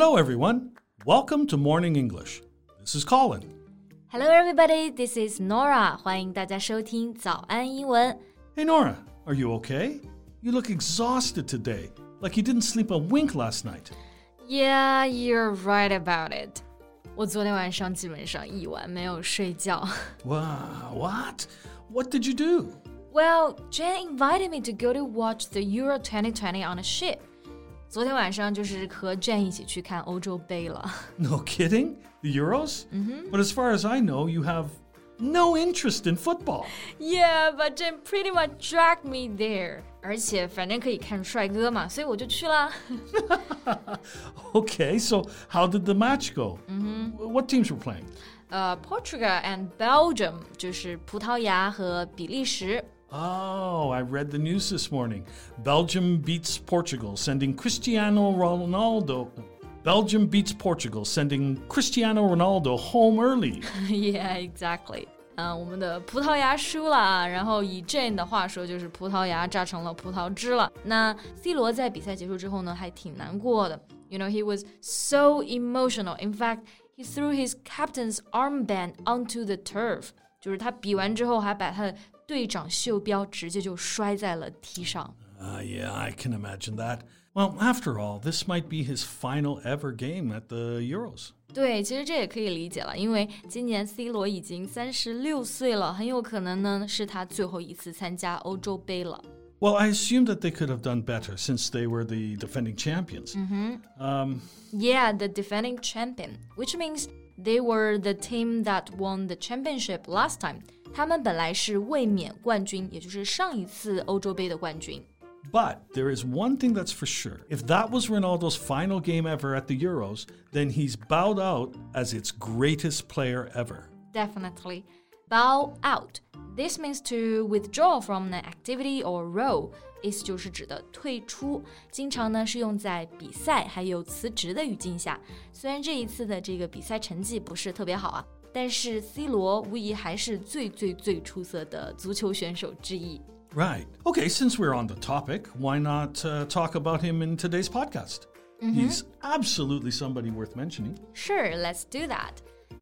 Hello, everyone. Welcome to Morning English. This is Colin. Hello, everybody. This is Norah. 欢迎大家收听早安英文。Hey, Norah, are you okay? You look exhausted today, like you didn't sleep a wink last night. Yeah, you're right about it. 我昨天晚上基本上一晚没有睡觉。Wow, what? What did you do? Well, Jen invited me to go to watch the Euro 2020 on a ship. 昨天晚上就是和 Jen 一起去看欧洲杯了。 No kidding? The Euros? But as far as I know, you have no interest in football. Yeah, but Jen pretty much dragged me there. 而且反正可以看帅哥嘛，所以我就去啦。 Okay, so how did the match go? What teams were playing? 呃、p o r t u g a l and Belgium 就是葡萄牙和比利时。 Oh, I read the news this morning. Belgium beats Portugal, sending Cristiano Ronaldo. Belgium beats Portugal, sending Cristiano Ronaldo home early. Yeah, exactly. 嗯、我们的葡萄牙输了啊，然后以 Jane 的话说，就是葡萄牙榨成了葡萄汁了。那 C 罗在比赛结束之后呢，还挺难过的。You know, he was so emotional. In fact, he threw his captain's armband onto the turf. 就是他比完之后，还把他的 队长袖标直接就摔在了地上。 Ah, yeah, I can imagine that. Well, after all, this might be his final ever game at the Euros. 对，其实这也可以理解了，因为今年 C 罗已经三十六岁了，很有可能呢是他最后一次参加欧洲杯了。 Well, I assumed that they could have done better since they were the defending champions. Um, Yeah, the defending champion, which means they were the team that won the championship last time. 他们本来是卫冕冠军，也就是上一次欧洲杯的冠军。 But there is one thing that's for sure. If that was Ronaldo's final game ever at the Euros, then he's bowed out as its greatest player ever. Definitely. Bow out. This means to withdraw from an activity or role. 意思就是指的退出，经常呢是用在比赛还有辞职的语境下。虽然这一次的这个比赛成绩不是特别好啊， 但是 C 罗无疑还是最最最出色的足球选手之一。 Right. Okay, since we're on the topic, why not uh, talk about him in today's podcast? He's absolutely somebody worth mentioning. Sure, let's do that.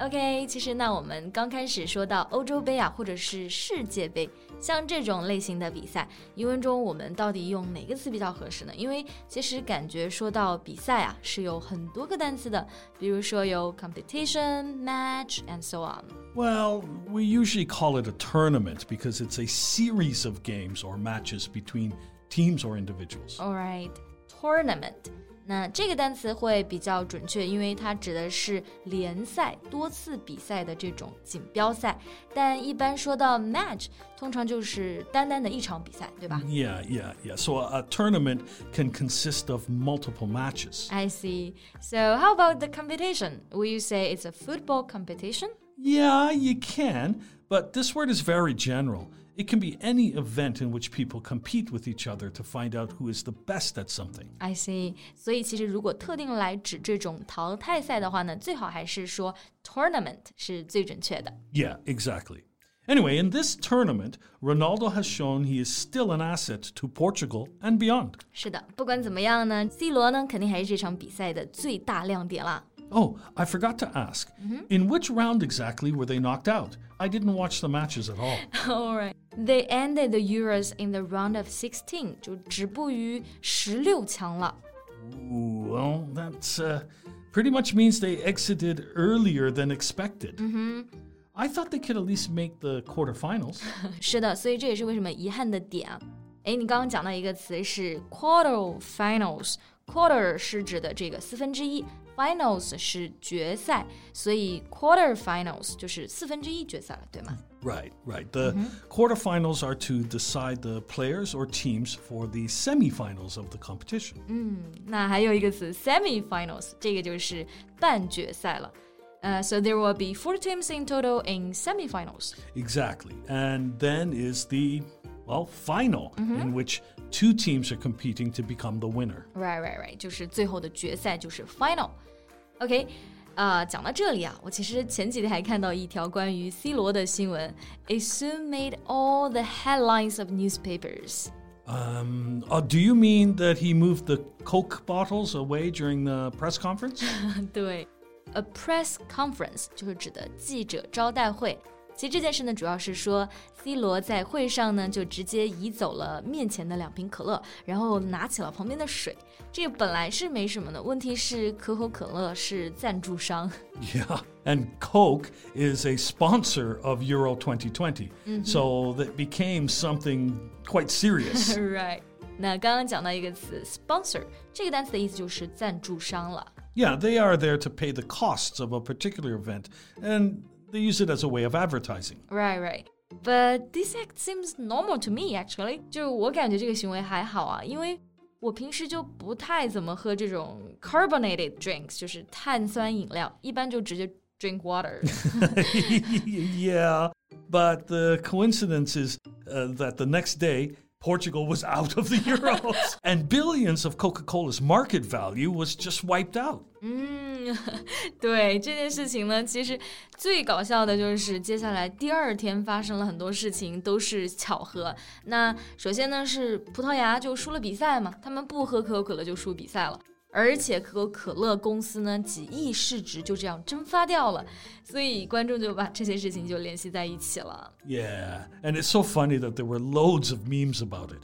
OK，其实那我们刚开始说到欧洲杯啊，或者是世界杯，像这种类型的比赛，英文中我们到底用哪个词比较合适呢？因为其实感觉说到比赛啊，是有很多个单词的，比如说有 competition、match and so on。 Well, we usually call it a tournament because it's a series of games or matches between teams or individuals. All right, tournament。 那这个单词会比较准确，因为它指的是联赛、多次比赛的这种锦标赛。但一般说到 match，通常就是单单的一场比赛，对吧 Yeah, yeah, yeah. So a, a tournament can consist of multiple matches. I see. So how about the competition? Will you say it's a football competition? Yeah, you can, but this word is very general. It can be any event in which people compete with each other to find out who is the best at something. I see. 所以其实如果特定来指这种淘汰赛的话呢，最好还是说 tournament 是最准确的。 Yeah, exactly. Anyway, in this tournament, Ronaldo has shown he is still an asset to Portugal and beyond. 是的，不管怎么样呢，C 罗呢肯定还是这场比赛的最大亮点啦。 Oh, I forgot to ask. In which round exactly were they knocked out? I didn't watch the matches at all. Alright, they ended the Euros in the round of sixteen，就止步于十六强了。 Ooh, well, that uh, pretty much means they exited earlier than expected. I thought they could at least make the quarterfinals. 是的，所以这也是为什么遗憾的点啊。哎，你刚刚讲到一个词是 quarter finals，quarter 是指的这个四分之一 ，finals 是决赛，所以 quarter finals 就是四分之一决赛了，对吗？ Right, right. The quarterfinals are to decide the players or teams for the semifinals of the competition. 那还有一个词 semi-finals，这个就是半决赛了。 Uh, so there will be four teams in total in semifinals. Exactly. And then is the, well, final, in which two teams are competing to become the winner. Right, right, right，就是最后的决赛，就是 final。OK，呃，讲到这里啊，我其实前几天还看到一条关于 C 罗的新闻，It soon made all the headlines of newspapers。 Um, oh, do you mean that he moved the Coke bottles away during the press conference? 对，a press conference 就是指的记者招待会。 其实这件事呢，主要是说 C 罗在会上呢就直接移走了面前的两瓶可乐，然后拿起了旁边的水。这个本来是没什么的，问题是可口可乐是赞助商。 yeah. And Coke is a sponsor of Euro 2020. So that became something quite serious. right，那刚刚讲到一个词 sponsor，这个单词的意思就是赞助商了。 yeah, they are there to pay the costs of a particular event, and they use it as a way of advertising. Right, right. But this act seems normal to me actually. 就我感觉这个行为还好啊，因为我平时就不太怎么喝这种 carbonated drinks，就是碳酸饮料，一般就直接 drink water。 yeah, but the coincidence is uh, that the next day, Portugal was out of the Euros, and billions of Coca Cola's market value was just wiped out. 嗯， 对这件事情呢，其实最搞笑的就是接下来第二天发生了很多事情，都是巧合。那首先呢是葡萄牙就输了比赛嘛，他们不喝可口可乐就输比赛了。而且可口可乐公司呢，几亿市值就这样蒸发掉了，所以观众就把这些事情就联系在一起了。 Yeah, and it's so funny that there were loads of memes about it.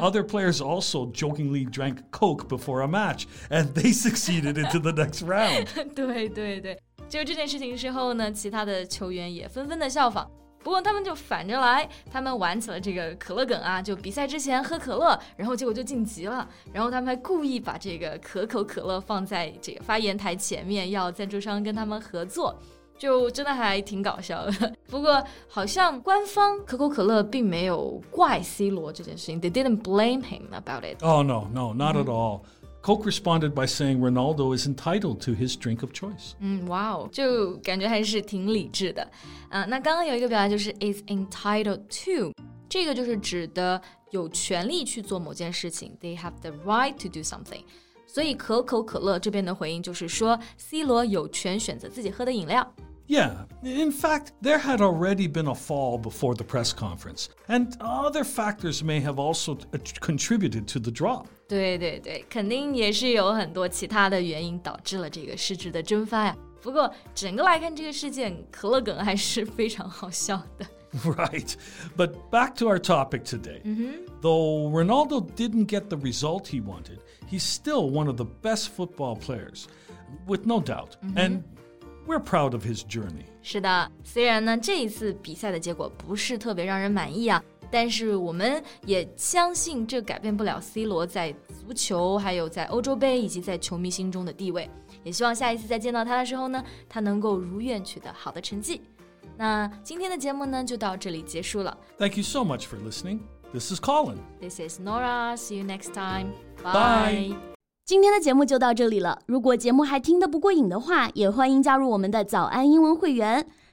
Other players also jokingly drank Coke before a match, and they succeeded into the next round. 对对对，就这件事情之后呢，其他的球员也纷纷的效仿。 不过他们就反着来，他们玩起了这个可乐梗啊，就比赛之前喝可乐，然后结果就晋级了。然后他们还故意把这个可口可乐放在这个发言台前面，要赞助商跟他们合作。就真的还挺搞笑的，不过好像官方可口可乐并没有怪 C 罗这件事情，they didn't blame him about it。Oh, no, no, not at all. Coke responded by saying Ronaldo is entitled to his drink of choice. 嗯，哇哦，就感觉还是挺理智的。啊、那刚刚有一个表达就是 is entitled to，这个就是指的有权利去做某件事情，they have the right to do something。所以可口可乐这边的回应就是说，C 罗有权选择自己喝的饮料。 Yeah, in fact, there had already been a fall before the press conference, and other factors may have also uh, contributed to the drop. 对对对，肯定也是有很多其他的原因导致了这个市值的蒸发呀。不过整个来看，这个事件可乐梗还是非常好笑的。Right. But back to our topic today. Though Ronaldo didn't get the result he wanted, he's still one of the best football players, with no doubt. And we're proud of his journey. 是的，虽然呢这一次比赛的结果不是特别让人满意啊，但是我们也相信这改变不了 C 罗在足球、还有在欧洲杯以及在球迷心中的地位。也希望下一次再见到他的时候呢，他能够如愿取得好的成绩。那今天的节目呢就到这里结束了。Thank you so much for listening. This is Colin. This is Nora. See you next time. Bye. 今天的节目就到这里了。如果节目还听得不过瘾的话，也欢迎加入我们的早安英文会员。